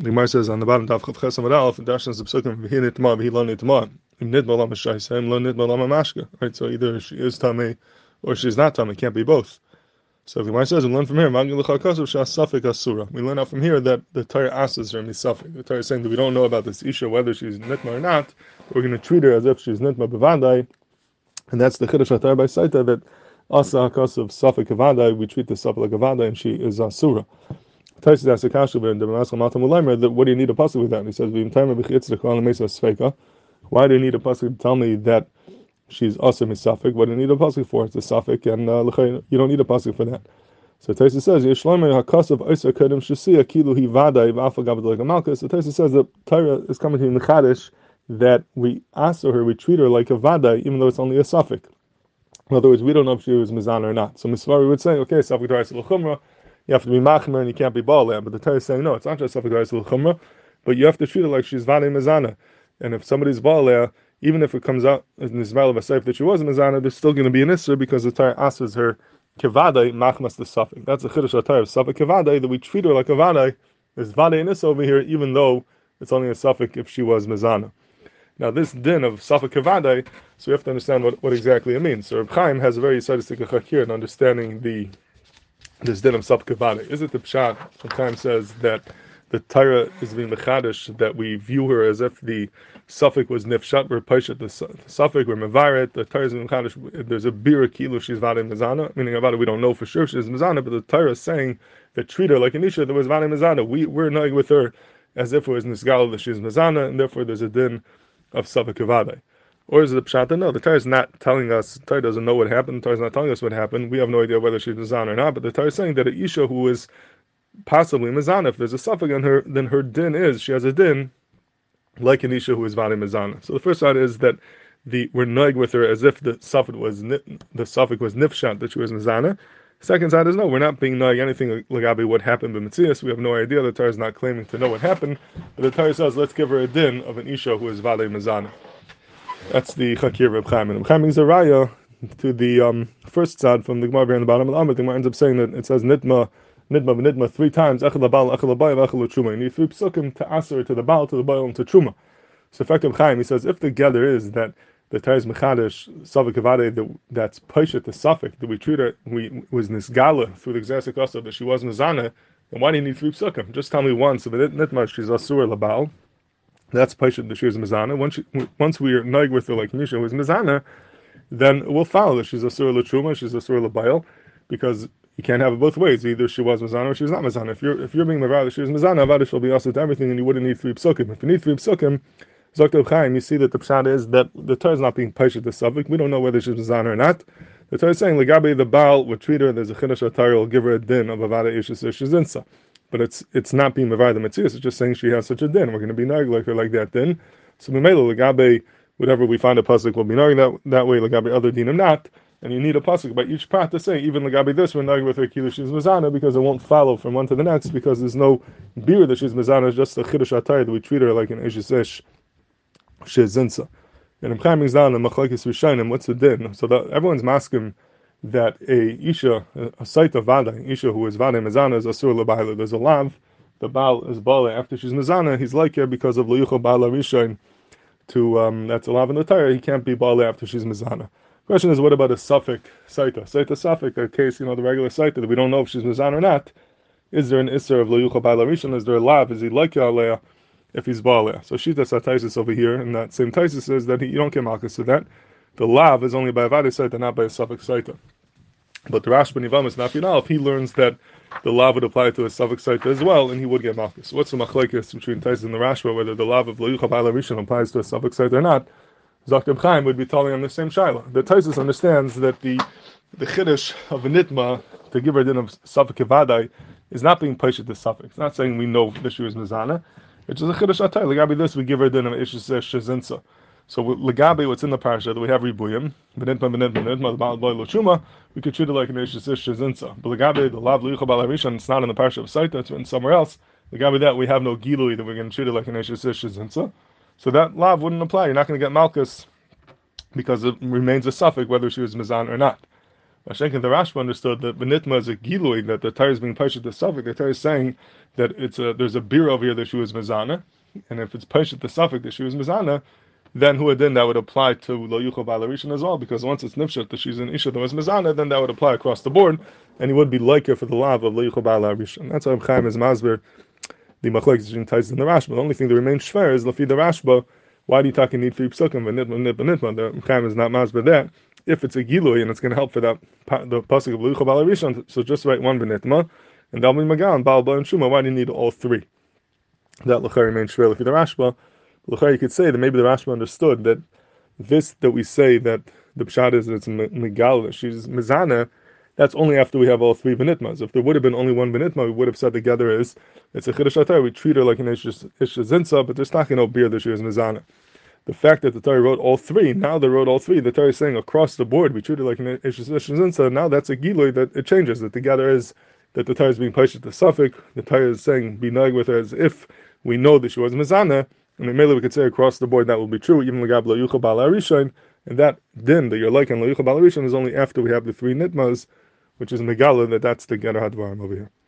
The Gemara says on the bottom of Chav Chesam Aleph, and Dashnas Psukim v'hi nitma v'hi lo nitma. Im nitma lama shaisem lo nitma lama mashka. Right, so either she is tummy or she's not tummy. Can't be both. So the Gemara says we learn from here. We learn out from here that the Torah asks her misafik. The Torah is saying that we don't know about this isha whether she's nitma or not. We're going to treat her as if she's nitma bevadai, and that's the chiddush Torah by Saita that asa hakas of safik. We treat the safik like avadai, and she is asura. Tosfos asks Akashu in the Maskal Matam that what do you need a pasuk with that? And he says, Why do you need a pasuk to tell me that she's also misafik? What do you need a pasuk for? It's a safik, and uh, you don't need a pasuk for that. So Tosfos says, Yeshlomer hakasav oiser kedem shasiya kilu hi vadai v'afal gabad a malchus. So Tosfos says that Torah is coming to in the Chadish that we ask her, we treat her like a vadai, even though it's only a safik. In other words, we don't know if she was mizan or not. So Misvari would say, okay, safik Torah chumra, you have to be machmer and you can't be baaleh. But the Torah is saying, no, it's not just safik Torah chumra, but you have to treat her like she's vadai mizana. And if somebody's baaleh, even if it comes out in the Ismail of a that she was mizana, there's still going to be an issue because the Torah asks her kevadai machmas the safik. That's a chiddush Torah of safik kevadai that we treat her like a vadai. There's vadai in over here, even though it's only a safik if she was mizana. Now this din of safik kevadai, so we have to understand what, what exactly it means. So Reb Chaim has a very sadistic here in understanding the this din of safik. Is it the pshat? Sometimes says that the Torah is being mechadish that we view her as if the safik was nifshat, we're paishat, the safik, we're mevaret, the Torah is mechadish, there's a bira kilu, she's vade mizana, meaning about it, we don't know for sure she's mizana, but the Torah is saying that treat her like an isha that was vade mizana. We, we're knowing with her as if it was nisgal that she's mizana, and therefore there's a din of safik. Or is it a pshat? No, the Torah is not telling us, the Torah doesn't know what happened, the Torah is not telling us what happened, we have no idea whether she's mizana or not, but the Torah is saying that a isha who is possibly mizana. If there's a safik on her, then her din is she has a din like an isha who is vani mizana. So the first side is that the we're nug with her as if the safik was the safik was nifshat that she was mizana. Second side is no, we're not being nug anything lagabi what happened in Mitzias. We have no idea. The Torah is not claiming to know what happened, but the Torah says let's give her a din of an isha who is vale mizana. That's the chakir of Chaim. And Chaim is a raya to the um, first side from the Gemara on the bottom of the Amrit. The Gemara ends up saying that it says nitma nidma v'nidma three times, echel labal, echel labayim, echel truma. You need three psukim to aser, to the bal, to the bayil, and to truma. So effective Chaim, he says, if the gather is that the Taiz Mechadish, Savik Avade, that's Paishat, the safik, that we treat her, we was Nisgala through the Xasik also, that she was Mizana, then why do you need three psukim? Just tell me once, so that Nitma, she's Asur Labal, that's Paishat, that she was Mizana. Once, once we are Naig with her like Misha, who is Mizana, then we'll follow that she's Asur Latruma, she's Asur Labayil, because you can't have it both ways. Either she was Mazana or she was not Mazana. If you're if you're being Mavada, she was Mazana, Avada will be also to everything, and you wouldn't need three psukim. If you need three psukim, Zoktel Chaim, you see that the pshat is that the Torah is not being paished the subject. We don't know whether she's Mazana or not. The Torah is saying, Legabe the Baal would treat her, there's a Chiddush Torah will give her a din of Avada Ishis Shizinsa. But it's it's not being Mavada Metzias, it's just saying she has such a din. We're going to be nag like her like that din. So Mimela, Legabe, whatever we find a pasuk we'll be nag that, that way, Legabe other dinim not and you need a pasuk by each part to say, even Lagabi this, we're not with her Kilo she's Mazana, because it won't follow from one to the next, because there's no beer that she's Mazana, it's just a Chiddush Atayr that we treat her like an Eshes Shezinsa. And I'm coming down and Machlekes Rishonim, what's the din? So that everyone's masking that a Isha, a site of Vada, Isha who is Vada Mazana is Asur Labaila. There's a lav, the Baal is Bala. After she's Mazana, he's like her because of Luyucha Bala Rishon. To um, that's a lav in the Torah. He can't be Bala after she's Mazana. Question is, what about a safik saita? Saita safik, a case, you know, the regular saita that we don't know if she's mizan or not. Is there an isser of loyucha by larishan? Is there a lav? Is he like alea if he's baalea? So shita sataisis over here, and that same Tosfos says that he, you don't get malchus to that. The lav is only by a vadi saita, not by a safik saita. But the Rashba Nivam is not. If he learns that the lav would apply to a safik saita as well, and he would get malchus. So what's the machlekes between Tosfos and the Rashba, whether the lav of loyucha by larishan applies to a safik saita or not? Zaktim Chaim would be telling him the same shaila. The Tosfos understands that the the chiddush of a nitma to give her din of safik kevadai is not being pushed at the safik. It's not saying we know that she was mizana. It's just a chiddush atay. Legabi this we give her din of ishes shazinsa. So legabi what's in the parasha that we have ribuyim benitma benitma benitma the baal lochuma we could treat it like an ishes shazinsa. But legabi the lav liucha balarishan it's not in the parasha of Saita it's written somewhere else. Legabi that we have no gilui that we're going to treat it like an ishes shazinsa. So that lav wouldn't apply. You're not going to get malchus because it remains a safik whether she was mizan or not. Mashenkin the Rashba understood that Benitma is a gilui, that the Torah is being pushed at the safik. The Torah is saying that it's a, there's a beer over here that she was Mizana, and if it's pushed at the safik that she was Mizana, then who then that would apply to Lo Balarishan as well, because once it's Nifshat that she's an Isha that was Mizana, then that would apply across the board, and he would be liker for the love of Lo Balarishan. That's how Chaim is Masber, the Machlek between Tais and the Rashba. The only thing that remains Shver is Lafi the Rashba. Why do you talk in need for Yipsukim, but Nitma, Nitma? The Chaim is not Masber that. If it's a Gilui and it's going to help for that, the Pasuk of Lo Balarishan, so just write one Benitma, and Dalmi Magan, Baal and Shuma. Why do you need all three? That Lachar remains Shver Lafi the Rashba. You could say that maybe the Rashba understood that this that we say that the pshat is that it's megal that she's mizana. That's only after we have all three benitmas. If there would have been only one benitma, we would have said together is it's a chiddush We treat her like an ish zinsa, but there's not no beer that she is mizana. The fact that the Torah wrote all three, now they wrote all three. The Torah is saying across the board we treat her like an ish zinsa. Now that's a giloy that it changes. That together is that the Torah is being pushed to the safik. The Torah is saying be with her as if we know that she was mizana and mainly we could say across the board that will be true, even Legab Lo Yuchel Bal and that din that you're like in Lo Yuchel Bal is only after we have the three nitmas, which is Megala, that that's the Ger HaDvarim over here.